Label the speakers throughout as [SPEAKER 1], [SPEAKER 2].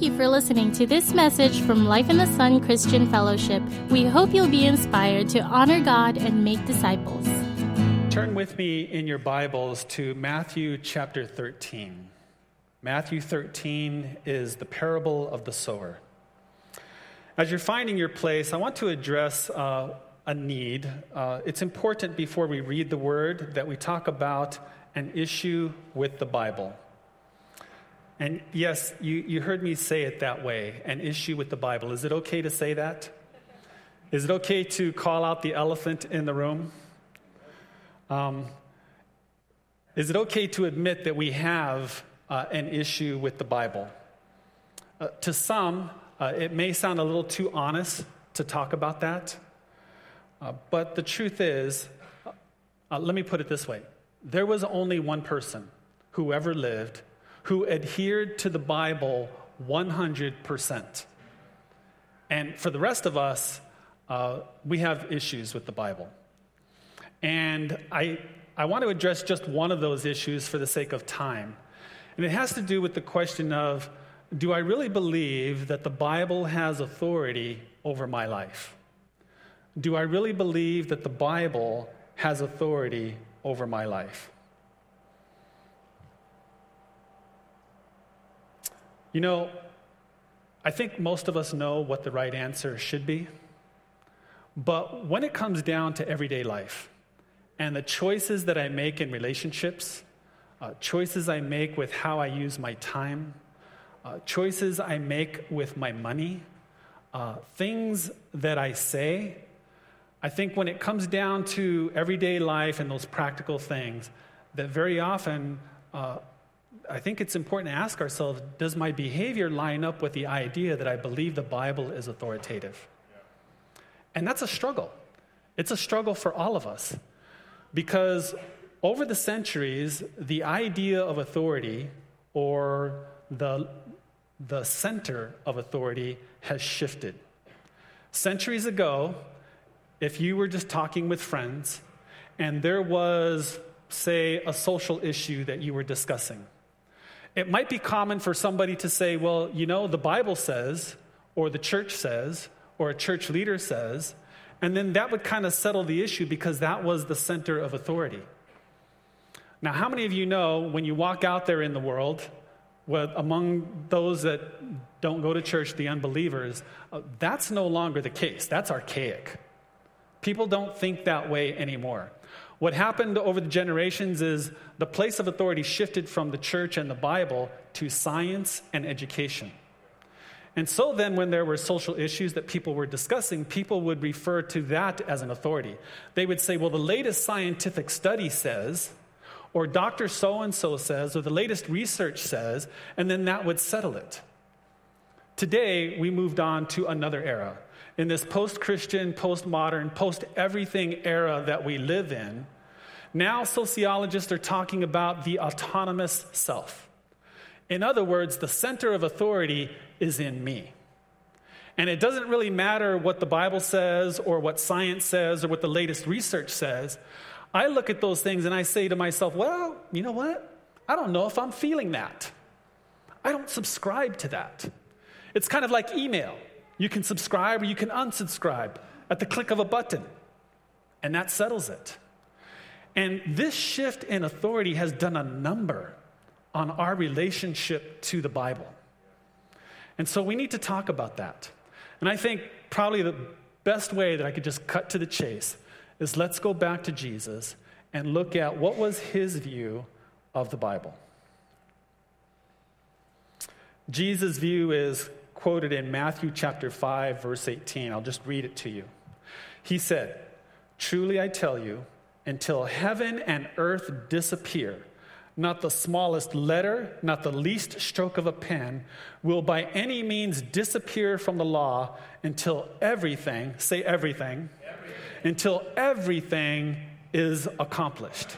[SPEAKER 1] Thank you for listening to this message from Life in the Sun Christian Fellowship. We hope you'll be inspired to honor God and make disciples.
[SPEAKER 2] Turn with me in your Bibles to Matthew chapter 13. Matthew 13 is the parable of the sower. As you're finding your place, I want to address uh, a need. Uh, it's important before we read the word that we talk about an issue with the Bible. And yes, you, you heard me say it that way an issue with the Bible. Is it okay to say that? Is it okay to call out the elephant in the room? Um, is it okay to admit that we have uh, an issue with the Bible? Uh, to some, uh, it may sound a little too honest to talk about that, uh, but the truth is, uh, let me put it this way there was only one person who ever lived who adhered to the Bible 100%. And for the rest of us, uh, we have issues with the Bible. And I, I want to address just one of those issues for the sake of time. And it has to do with the question of do I really believe that the Bible has authority over my life? Do I really believe that the Bible has authority over my life? You know, I think most of us know what the right answer should be. But when it comes down to everyday life and the choices that I make in relationships, uh, choices I make with how I use my time, uh, choices I make with my money, uh, things that I say, I think when it comes down to everyday life and those practical things, that very often uh, I think it's important to ask ourselves does my behavior line up with the idea that I believe the Bible is authoritative? And that's a struggle. It's a struggle for all of us because over the centuries, the idea of authority or the, the center of authority has shifted. Centuries ago, if you were just talking with friends and there was, say, a social issue that you were discussing, it might be common for somebody to say, well, you know, the Bible says, or the church says, or a church leader says, and then that would kind of settle the issue because that was the center of authority. Now, how many of you know when you walk out there in the world, well, among those that don't go to church, the unbelievers, uh, that's no longer the case. That's archaic. People don't think that way anymore. What happened over the generations is the place of authority shifted from the church and the Bible to science and education. And so then, when there were social issues that people were discussing, people would refer to that as an authority. They would say, well, the latest scientific study says, or Dr. So and so says, or the latest research says, and then that would settle it. Today, we moved on to another era in this post Christian, post modern, post everything era that we live in, now sociologists are talking about the autonomous self. In other words, the center of authority is in me. And it doesn't really matter what the Bible says or what science says or what the latest research says. I look at those things and I say to myself, well, you know what? I don't know if I'm feeling that. I don't subscribe to that. It's kind of like email. You can subscribe or you can unsubscribe at the click of a button, and that settles it. And this shift in authority has done a number on our relationship to the Bible. And so we need to talk about that. And I think probably the best way that I could just cut to the chase is let's go back to Jesus and look at what was his view of the Bible. Jesus' view is quoted in Matthew chapter 5, verse 18. I'll just read it to you. He said, Truly I tell you, until heaven and earth disappear, not the smallest letter, not the least stroke of a pen will by any means disappear from the law until everything, say everything, everything. until everything is accomplished.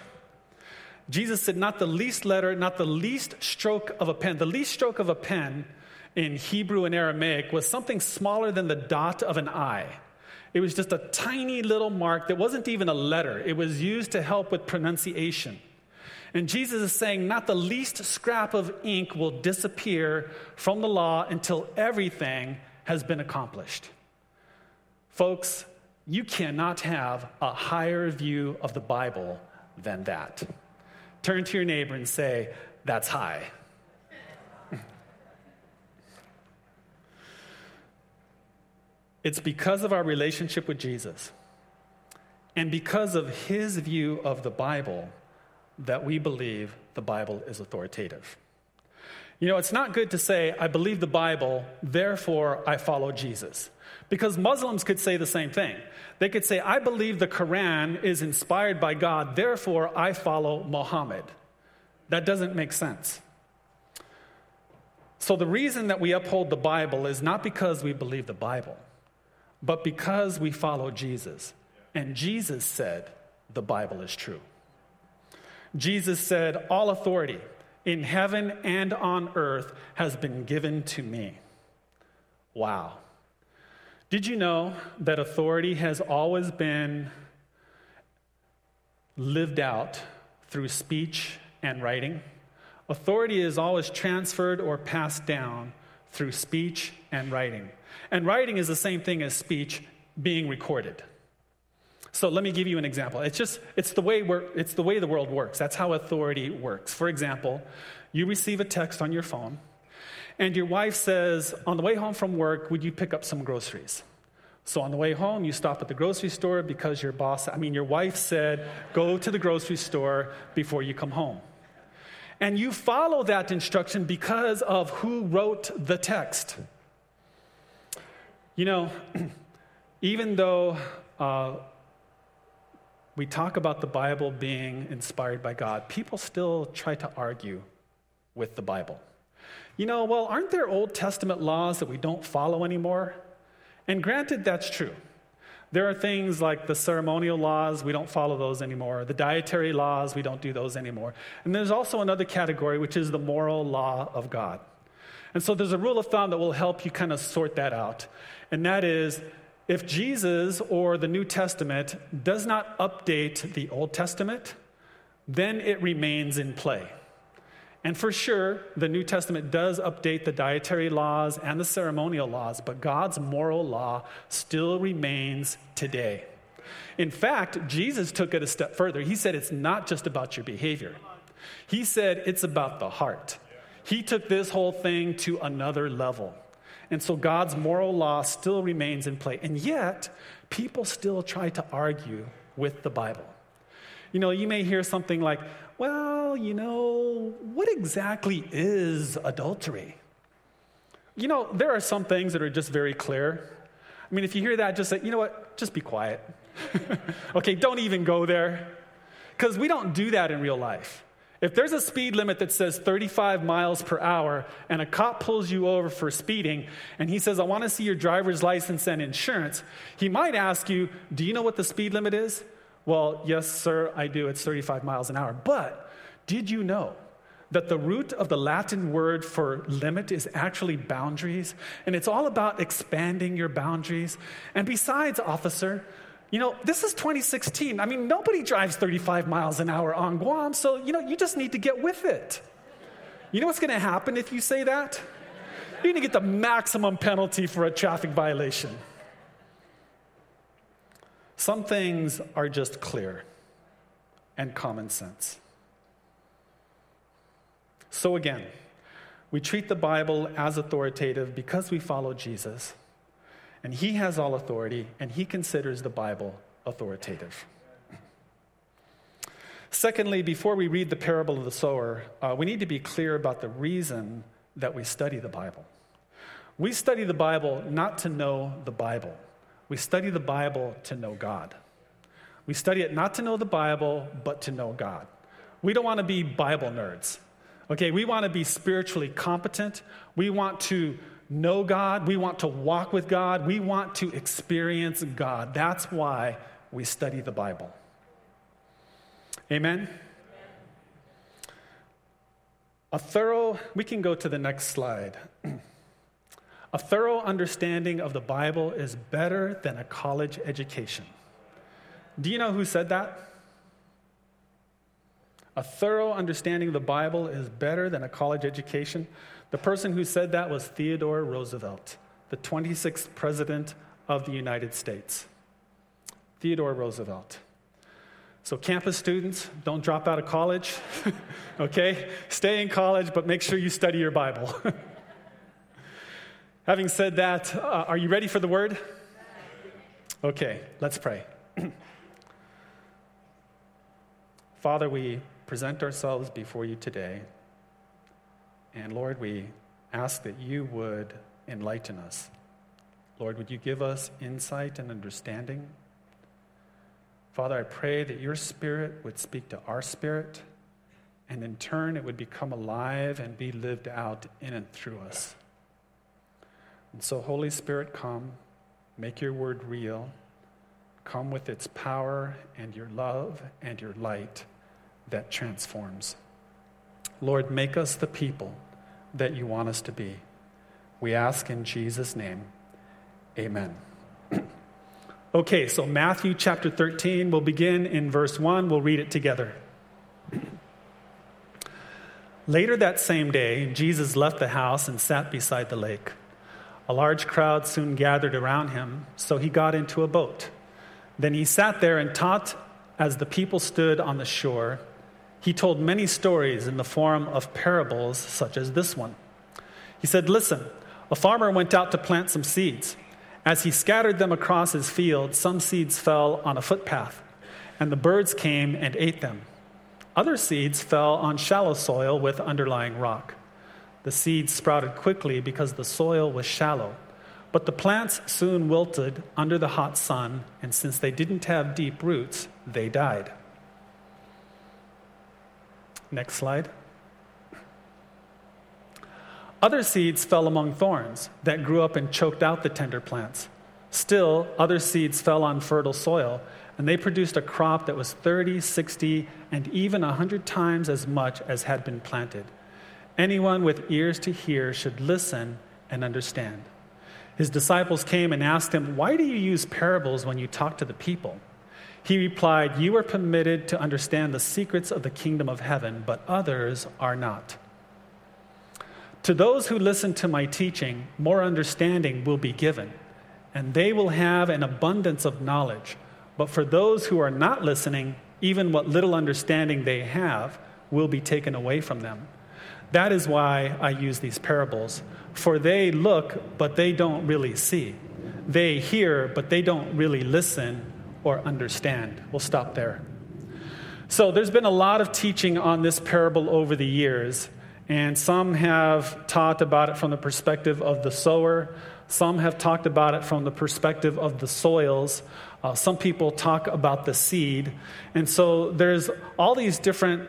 [SPEAKER 2] Jesus said, not the least letter, not the least stroke of a pen. The least stroke of a pen in Hebrew and Aramaic was something smaller than the dot of an I. It was just a tiny little mark that wasn't even a letter, it was used to help with pronunciation. And Jesus is saying, not the least scrap of ink will disappear from the law until everything has been accomplished. Folks, you cannot have a higher view of the Bible than that. Turn to your neighbor and say, That's high. It's because of our relationship with Jesus and because of his view of the Bible that we believe the Bible is authoritative. You know, it's not good to say, I believe the Bible, therefore I follow Jesus. Because Muslims could say the same thing. They could say, I believe the Quran is inspired by God, therefore I follow Muhammad. That doesn't make sense. So, the reason that we uphold the Bible is not because we believe the Bible, but because we follow Jesus. And Jesus said, the Bible is true. Jesus said, All authority in heaven and on earth has been given to me. Wow. Did you know that authority has always been lived out through speech and writing? Authority is always transferred or passed down through speech and writing. And writing is the same thing as speech being recorded. So let me give you an example. It's just it's the way we it's the way the world works. That's how authority works. For example, you receive a text on your phone, and your wife says, "On the way home from work, would you pick up some groceries?" So on the way home, you stop at the grocery store because your boss, I mean your wife said, "Go to the grocery store before you come home." And you follow that instruction because of who wrote the text. You know, even though uh, we talk about the Bible being inspired by God, people still try to argue with the Bible. You know, well, aren't there Old Testament laws that we don't follow anymore? And granted, that's true. There are things like the ceremonial laws, we don't follow those anymore. The dietary laws, we don't do those anymore. And there's also another category, which is the moral law of God. And so there's a rule of thumb that will help you kind of sort that out. And that is if Jesus or the New Testament does not update the Old Testament, then it remains in play. And for sure, the New Testament does update the dietary laws and the ceremonial laws, but God's moral law still remains today. In fact, Jesus took it a step further. He said it's not just about your behavior, He said it's about the heart. He took this whole thing to another level. And so God's moral law still remains in play. And yet, people still try to argue with the Bible. You know, you may hear something like, well, you know, what exactly is adultery? You know, there are some things that are just very clear. I mean, if you hear that, just say, you know what, just be quiet. okay, don't even go there. Because we don't do that in real life. If there's a speed limit that says 35 miles per hour and a cop pulls you over for speeding and he says, I want to see your driver's license and insurance, he might ask you, Do you know what the speed limit is? Well, yes, sir, I do. It's 35 miles an hour. But did you know that the root of the Latin word for limit is actually boundaries? And it's all about expanding your boundaries. And besides, officer, you know, this is 2016. I mean, nobody drives 35 miles an hour on Guam, so, you know, you just need to get with it. You know what's going to happen if you say that? You're going to get the maximum penalty for a traffic violation. Some things are just clear and common sense. So, again, we treat the Bible as authoritative because we follow Jesus and he has all authority, and he considers the Bible authoritative. Secondly, before we read the parable of the sower, uh, we need to be clear about the reason that we study the Bible. We study the Bible not to know the Bible, we study the Bible to know God. We study it not to know the Bible, but to know God. We don't want to be Bible nerds. Okay, we want to be spiritually competent. We want to know God, we want to walk with God, we want to experience God. That's why we study the Bible. Amen? A thorough, we can go to the next slide. a thorough understanding of the Bible is better than a college education. Do you know who said that? A thorough understanding of the Bible is better than a college education. The person who said that was Theodore Roosevelt, the 26th president of the United States. Theodore Roosevelt. So, campus students, don't drop out of college, okay? Stay in college, but make sure you study your Bible. Having said that, uh, are you ready for the word? Okay, let's pray. Father, we present ourselves before you today. And Lord, we ask that you would enlighten us. Lord, would you give us insight and understanding? Father, I pray that your spirit would speak to our spirit, and in turn, it would become alive and be lived out in and through us. And so, Holy Spirit, come, make your word real, come with its power and your love and your light that transforms. Lord, make us the people that you want us to be. We ask in Jesus' name. Amen. Okay, so Matthew chapter 13, we'll begin in verse 1. We'll read it together. Later that same day, Jesus left the house and sat beside the lake. A large crowd soon gathered around him, so he got into a boat. Then he sat there and taught as the people stood on the shore. He told many stories in the form of parables, such as this one. He said, Listen, a farmer went out to plant some seeds. As he scattered them across his field, some seeds fell on a footpath, and the birds came and ate them. Other seeds fell on shallow soil with underlying rock. The seeds sprouted quickly because the soil was shallow, but the plants soon wilted under the hot sun, and since they didn't have deep roots, they died. Next slide. Other seeds fell among thorns that grew up and choked out the tender plants. Still, other seeds fell on fertile soil, and they produced a crop that was 30, 60, and even 100 times as much as had been planted. Anyone with ears to hear should listen and understand. His disciples came and asked him, Why do you use parables when you talk to the people? He replied, You are permitted to understand the secrets of the kingdom of heaven, but others are not. To those who listen to my teaching, more understanding will be given, and they will have an abundance of knowledge. But for those who are not listening, even what little understanding they have will be taken away from them. That is why I use these parables. For they look, but they don't really see. They hear, but they don't really listen or understand. We'll stop there. So, there's been a lot of teaching on this parable over the years. And some have taught about it from the perspective of the sower. Some have talked about it from the perspective of the soils. Uh, some people talk about the seed. And so there's all these different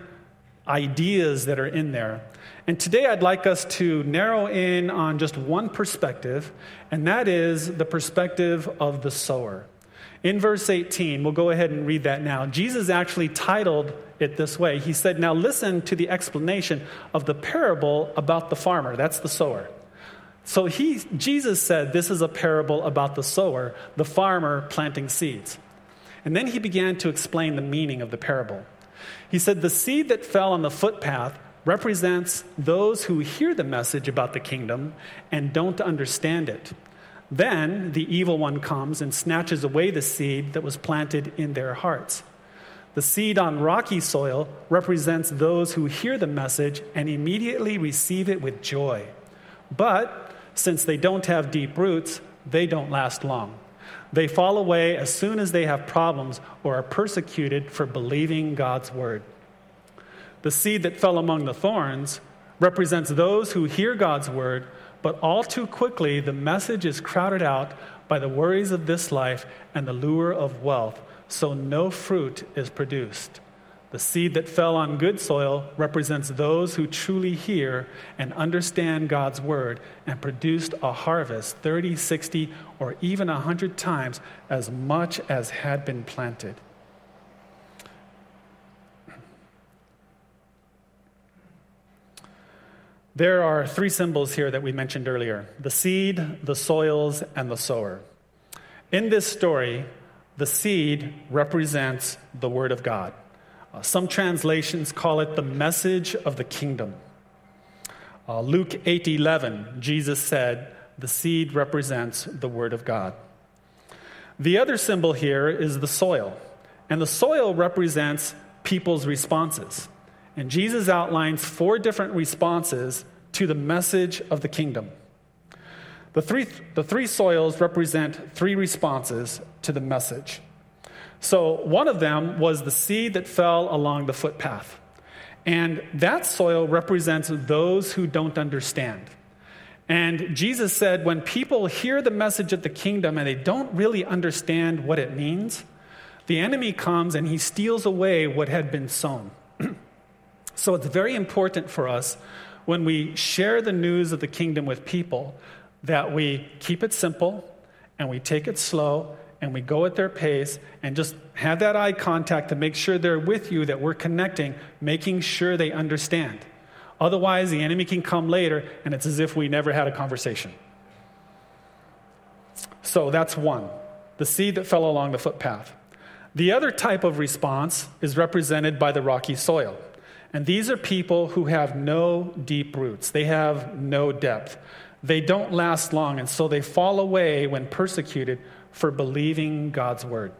[SPEAKER 2] ideas that are in there. And today I'd like us to narrow in on just one perspective, and that is the perspective of the sower. In verse 18, we'll go ahead and read that now. Jesus actually titled it this way. He said, Now listen to the explanation of the parable about the farmer. That's the sower. So he, Jesus said, This is a parable about the sower, the farmer planting seeds. And then he began to explain the meaning of the parable. He said, The seed that fell on the footpath represents those who hear the message about the kingdom and don't understand it. Then the evil one comes and snatches away the seed that was planted in their hearts. The seed on rocky soil represents those who hear the message and immediately receive it with joy. But since they don't have deep roots, they don't last long. They fall away as soon as they have problems or are persecuted for believing God's word. The seed that fell among the thorns represents those who hear God's word but all too quickly, the message is crowded out by the worries of this life and the lure of wealth, so no fruit is produced. The seed that fell on good soil represents those who truly hear and understand God's word and produced a harvest 30, 60, or even 100 times as much as had been planted. There are three symbols here that we mentioned earlier the seed, the soils, and the sower. In this story, the seed represents the Word of God. Uh, some translations call it the message of the kingdom. Uh, Luke 8:11, Jesus said, "The seed represents the word of God." The other symbol here is the soil, and the soil represents people's responses. And Jesus outlines four different responses to the message of the kingdom. The three, the three soils represent three responses to the message. So, one of them was the seed that fell along the footpath. And that soil represents those who don't understand. And Jesus said, when people hear the message of the kingdom and they don't really understand what it means, the enemy comes and he steals away what had been sown. So it's very important for us when we share the news of the kingdom with people that we keep it simple and we take it slow and we go at their pace and just have that eye contact to make sure they're with you, that we're connecting, making sure they understand. Otherwise, the enemy can come later and it's as if we never had a conversation. So that's one the seed that fell along the footpath. The other type of response is represented by the rocky soil. And these are people who have no deep roots, they have no depth. They don't last long, and so they fall away when persecuted for believing God's word.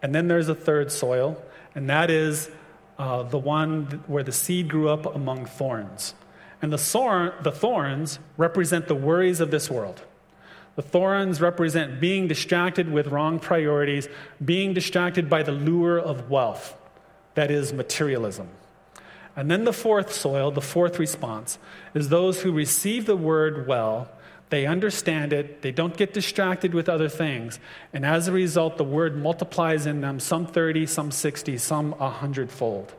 [SPEAKER 2] And then there's a third soil, and that is uh, the one where the seed grew up among thorns. And the, sor- the thorns represent the worries of this world. The thorns represent being distracted with wrong priorities, being distracted by the lure of wealth, that is, materialism. And then the fourth soil, the fourth response, is those who receive the word well, they understand it, they don't get distracted with other things, and as a result, the word multiplies in them some 30, some 60, some a hundredfold.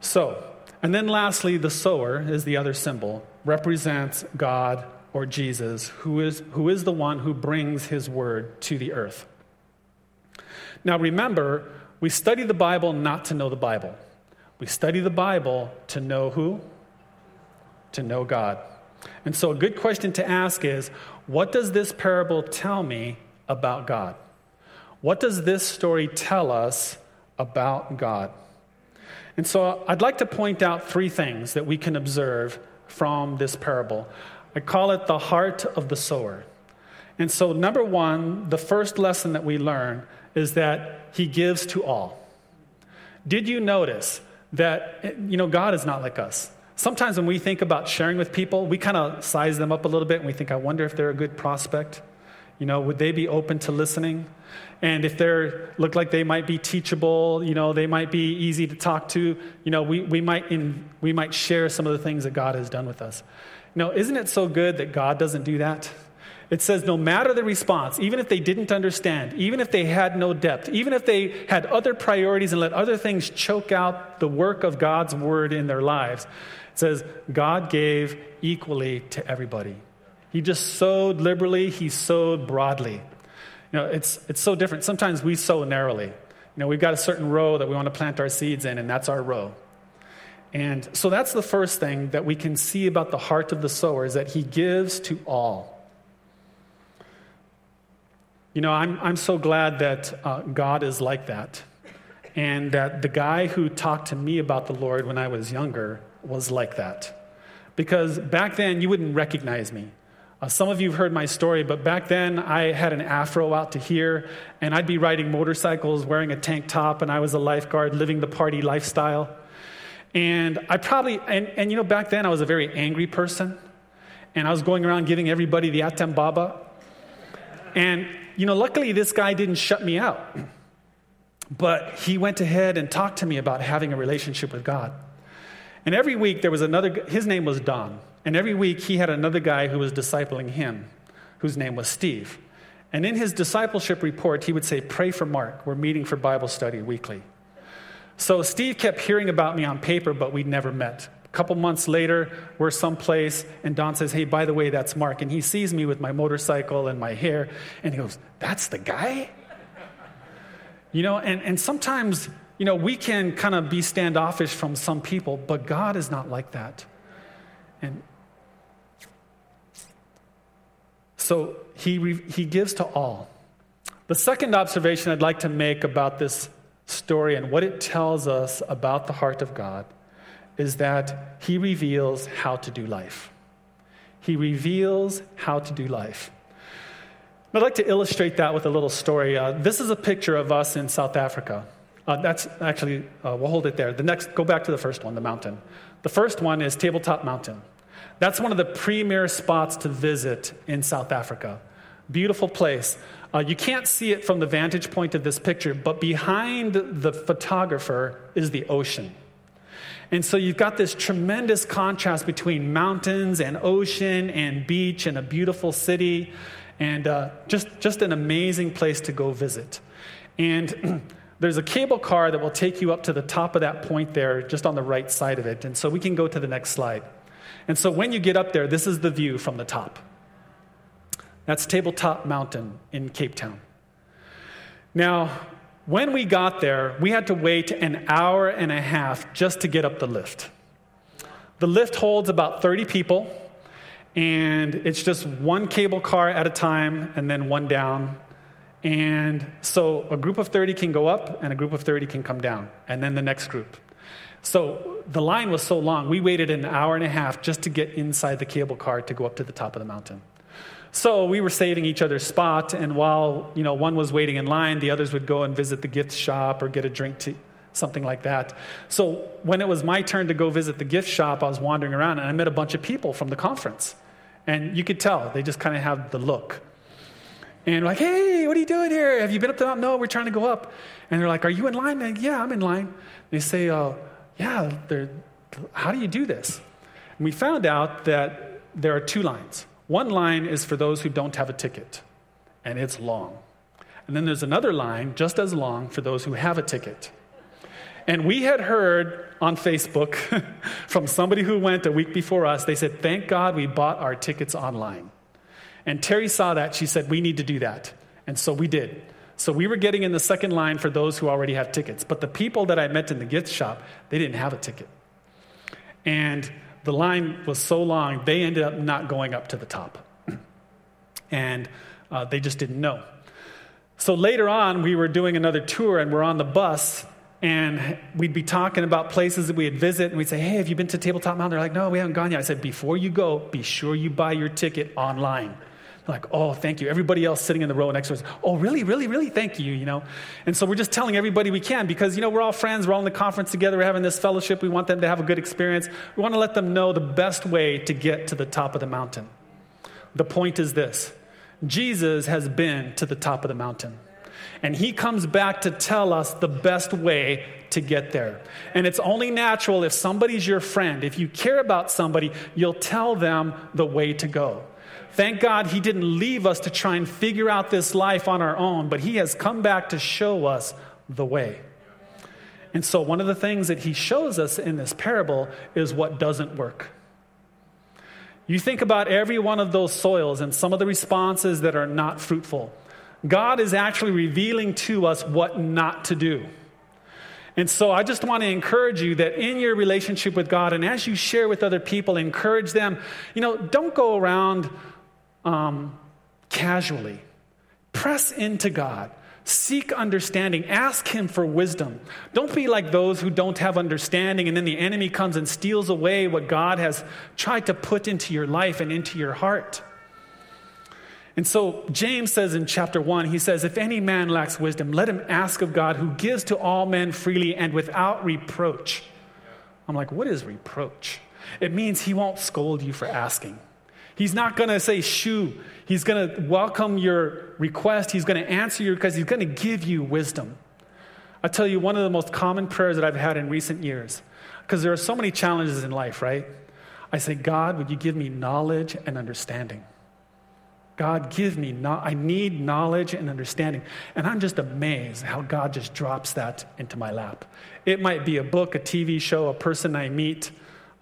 [SPEAKER 2] So, and then lastly, the sower is the other symbol, represents God or Jesus, who is, who is the one who brings his word to the earth. Now remember, we study the Bible not to know the Bible. We study the Bible to know who? To know God. And so, a good question to ask is what does this parable tell me about God? What does this story tell us about God? And so, I'd like to point out three things that we can observe from this parable. I call it the heart of the sower. And so, number one, the first lesson that we learn is that he gives to all. Did you notice that, you know, God is not like us. Sometimes when we think about sharing with people, we kind of size them up a little bit and we think, I wonder if they're a good prospect. You know, would they be open to listening? And if they look like they might be teachable, you know, they might be easy to talk to, you know, we, we, might in, we might share some of the things that God has done with us. You know, isn't it so good that God doesn't do that? It says, no matter the response, even if they didn't understand, even if they had no depth, even if they had other priorities and let other things choke out the work of God's word in their lives, it says, God gave equally to everybody. He just sowed liberally, He sowed broadly. You know, it's, it's so different. Sometimes we sow narrowly. You know, we've got a certain row that we want to plant our seeds in, and that's our row. And so that's the first thing that we can see about the heart of the sower is that he gives to all. You know, I'm, I'm so glad that uh, God is like that. And that the guy who talked to me about the Lord when I was younger was like that. Because back then, you wouldn't recognize me. Uh, some of you have heard my story, but back then I had an afro out to here, and I'd be riding motorcycles wearing a tank top, and I was a lifeguard living the party lifestyle. And I probably, and, and you know, back then I was a very angry person, and I was going around giving everybody the atem baba. And you know, luckily this guy didn't shut me out. But he went ahead and talked to me about having a relationship with God. And every week there was another, his name was Don. And every week he had another guy who was discipling him, whose name was Steve. And in his discipleship report, he would say, Pray for Mark. We're meeting for Bible study weekly. So Steve kept hearing about me on paper, but we'd never met. Couple months later, we're someplace, and Don says, Hey, by the way, that's Mark. And he sees me with my motorcycle and my hair, and he goes, That's the guy? You know, and, and sometimes, you know, we can kind of be standoffish from some people, but God is not like that. And so he, he gives to all. The second observation I'd like to make about this story and what it tells us about the heart of God is that He reveals how to do life. He reveals how to do life. I'd like to illustrate that with a little story. Uh, this is a picture of us in South Africa. Uh, that's actually, uh, we'll hold it there. The next, go back to the first one, the mountain. The first one is Tabletop Mountain. That's one of the premier spots to visit in South Africa. Beautiful place. Uh, you can't see it from the vantage point of this picture, but behind the photographer is the ocean. And so you've got this tremendous contrast between mountains and ocean and beach and a beautiful city and uh, just, just an amazing place to go visit. And there's a cable car that will take you up to the top of that point there, just on the right side of it. And so we can go to the next slide. And so when you get up there, this is the view from the top. That's Tabletop Mountain in Cape Town. Now, when we got there, we had to wait an hour and a half just to get up the lift. The lift holds about 30 people, and it's just one cable car at a time and then one down. And so a group of 30 can go up and a group of 30 can come down, and then the next group. So the line was so long, we waited an hour and a half just to get inside the cable car to go up to the top of the mountain. So we were saving each other's spot, and while you know one was waiting in line, the others would go and visit the gift shop or get a drink to something like that. So when it was my turn to go visit the gift shop, I was wandering around and I met a bunch of people from the conference. And you could tell, they just kind of have the look. And like, hey, what are you doing here? Have you been up the mountain? No, we're trying to go up. And they're like, are you in line? And, yeah, I'm in line. They say, uh, yeah, how do you do this? And we found out that there are two lines. One line is for those who don't have a ticket, and it's long. And then there's another line, just as long, for those who have a ticket. And we had heard on Facebook from somebody who went a week before us, they said, Thank God we bought our tickets online. And Terry saw that. She said, We need to do that. And so we did. So we were getting in the second line for those who already have tickets. But the people that I met in the gift shop, they didn't have a ticket. And the line was so long, they ended up not going up to the top. and uh, they just didn't know. So later on, we were doing another tour and we're on the bus and we'd be talking about places that we had visited and we'd say, Hey, have you been to Tabletop Mountain? They're like, No, we haven't gone yet. I said, Before you go, be sure you buy your ticket online like, oh, thank you. Everybody else sitting in the row next to us, oh, really, really, really, thank you, you know. And so we're just telling everybody we can because, you know, we're all friends. We're all in the conference together. We're having this fellowship. We want them to have a good experience. We want to let them know the best way to get to the top of the mountain. The point is this Jesus has been to the top of the mountain. And he comes back to tell us the best way to get there. And it's only natural if somebody's your friend, if you care about somebody, you'll tell them the way to go. Thank God he didn't leave us to try and figure out this life on our own, but he has come back to show us the way. And so, one of the things that he shows us in this parable is what doesn't work. You think about every one of those soils and some of the responses that are not fruitful. God is actually revealing to us what not to do. And so I just want to encourage you that in your relationship with God and as you share with other people, encourage them, you know, don't go around um, casually. Press into God. Seek understanding. Ask Him for wisdom. Don't be like those who don't have understanding, and then the enemy comes and steals away what God has tried to put into your life and into your heart. And so James says in chapter 1, he says, If any man lacks wisdom, let him ask of God, who gives to all men freely and without reproach. I'm like, what is reproach? It means he won't scold you for asking. He's not going to say shoo. He's going to welcome your request. He's going to answer you because he's going to give you wisdom. I tell you, one of the most common prayers that I've had in recent years, because there are so many challenges in life, right? I say, God, would you give me knowledge and understanding? God, give me, no- I need knowledge and understanding. And I'm just amazed how God just drops that into my lap. It might be a book, a TV show, a person I meet,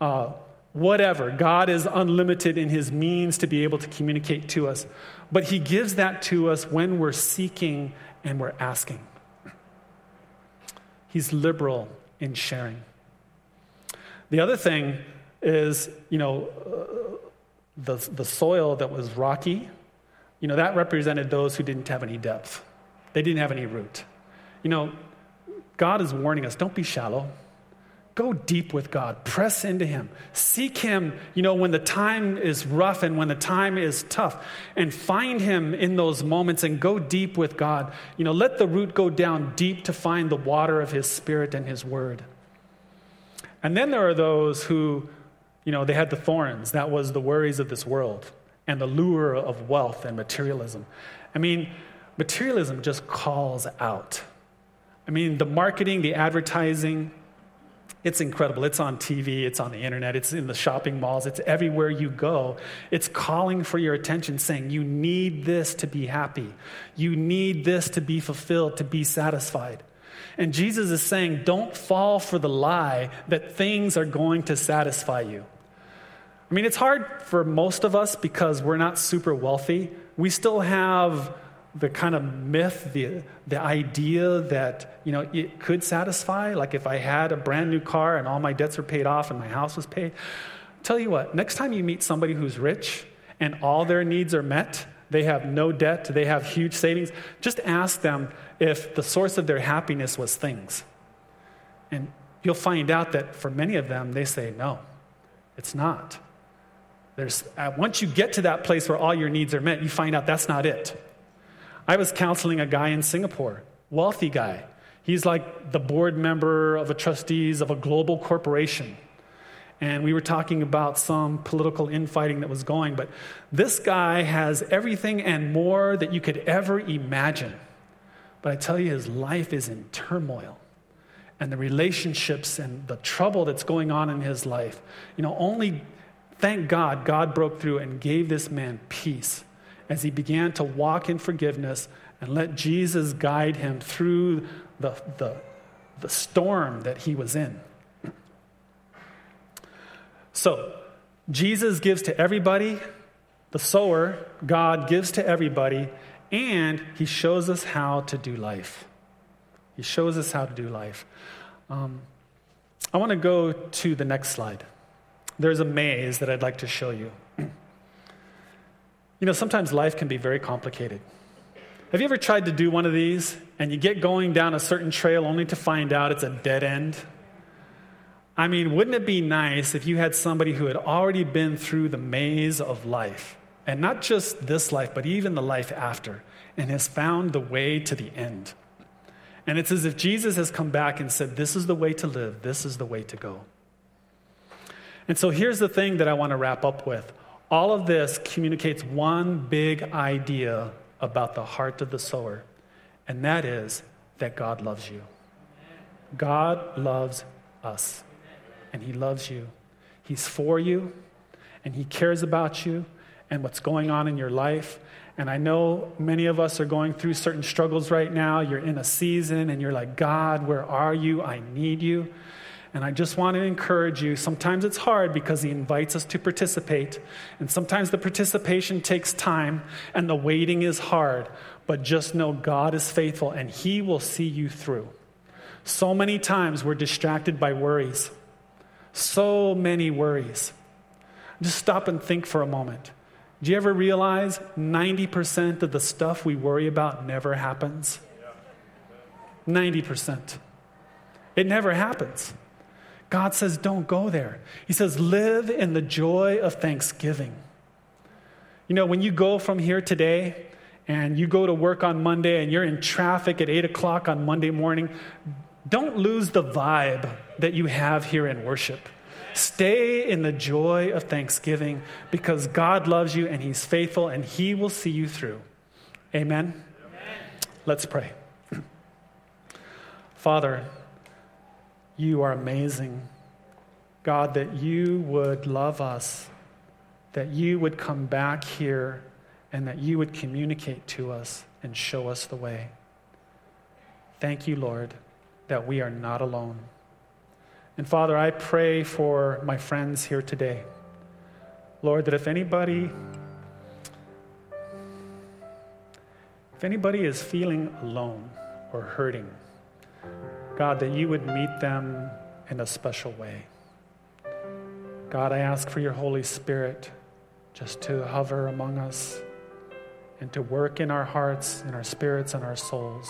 [SPEAKER 2] uh, whatever. God is unlimited in his means to be able to communicate to us. But he gives that to us when we're seeking and we're asking. He's liberal in sharing. The other thing is, you know, uh, the, the soil that was rocky, you know, that represented those who didn't have any depth. They didn't have any root. You know, God is warning us don't be shallow. Go deep with God. Press into Him. Seek Him, you know, when the time is rough and when the time is tough. And find Him in those moments and go deep with God. You know, let the root go down deep to find the water of His Spirit and His Word. And then there are those who, you know, they had the thorns. That was the worries of this world and the lure of wealth and materialism. I mean, materialism just calls out. I mean, the marketing, the advertising, it's incredible. It's on TV, it's on the internet, it's in the shopping malls, it's everywhere you go. It's calling for your attention, saying, You need this to be happy. You need this to be fulfilled, to be satisfied. And Jesus is saying, Don't fall for the lie that things are going to satisfy you. I mean, it's hard for most of us because we're not super wealthy. We still have the kind of myth, the, the idea that, you know, it could satisfy. Like if I had a brand new car and all my debts were paid off and my house was paid. Tell you what, next time you meet somebody who's rich and all their needs are met, they have no debt, they have huge savings, just ask them if the source of their happiness was things. And you'll find out that for many of them, they say, no, it's not. There's, uh, once you get to that place where all your needs are met, you find out that's not it. I was counseling a guy in Singapore, wealthy guy. He's like the board member of a trustees of a global corporation. And we were talking about some political infighting that was going, but this guy has everything and more that you could ever imagine. But I tell you, his life is in turmoil. And the relationships and the trouble that's going on in his life. You know, only thank God, God broke through and gave this man peace as he began to walk in forgiveness and let Jesus guide him through the, the, the storm that he was in. So, Jesus gives to everybody, the sower, God gives to everybody, and he shows us how to do life. He shows us how to do life. Um, I want to go to the next slide. There's a maze that I'd like to show you. You know, sometimes life can be very complicated. Have you ever tried to do one of these and you get going down a certain trail only to find out it's a dead end? I mean, wouldn't it be nice if you had somebody who had already been through the maze of life, and not just this life, but even the life after, and has found the way to the end? And it's as if Jesus has come back and said, This is the way to live, this is the way to go. And so here's the thing that I want to wrap up with all of this communicates one big idea about the heart of the sower, and that is that God loves you. God loves us, and He loves you. He's for you, and He cares about you and what's going on in your life. And I know many of us are going through certain struggles right now. You're in a season, and you're like, God, where are you? I need you. And I just want to encourage you. Sometimes it's hard because he invites us to participate. And sometimes the participation takes time and the waiting is hard. But just know God is faithful and he will see you through. So many times we're distracted by worries. So many worries. Just stop and think for a moment. Do you ever realize 90% of the stuff we worry about never happens? 90%. It never happens. God says, don't go there. He says, live in the joy of thanksgiving. You know, when you go from here today and you go to work on Monday and you're in traffic at 8 o'clock on Monday morning, don't lose the vibe that you have here in worship. Stay in the joy of thanksgiving because God loves you and He's faithful and He will see you through. Amen? Amen. Let's pray. Father, you are amazing. God, that you would love us, that you would come back here, and that you would communicate to us and show us the way. Thank you, Lord, that we are not alone. And Father, I pray for my friends here today. Lord, that if anybody if anybody is feeling alone or hurting, God, that you would meet them in a special way. God, I ask for your Holy Spirit just to hover among us and to work in our hearts, in our spirits, and our souls.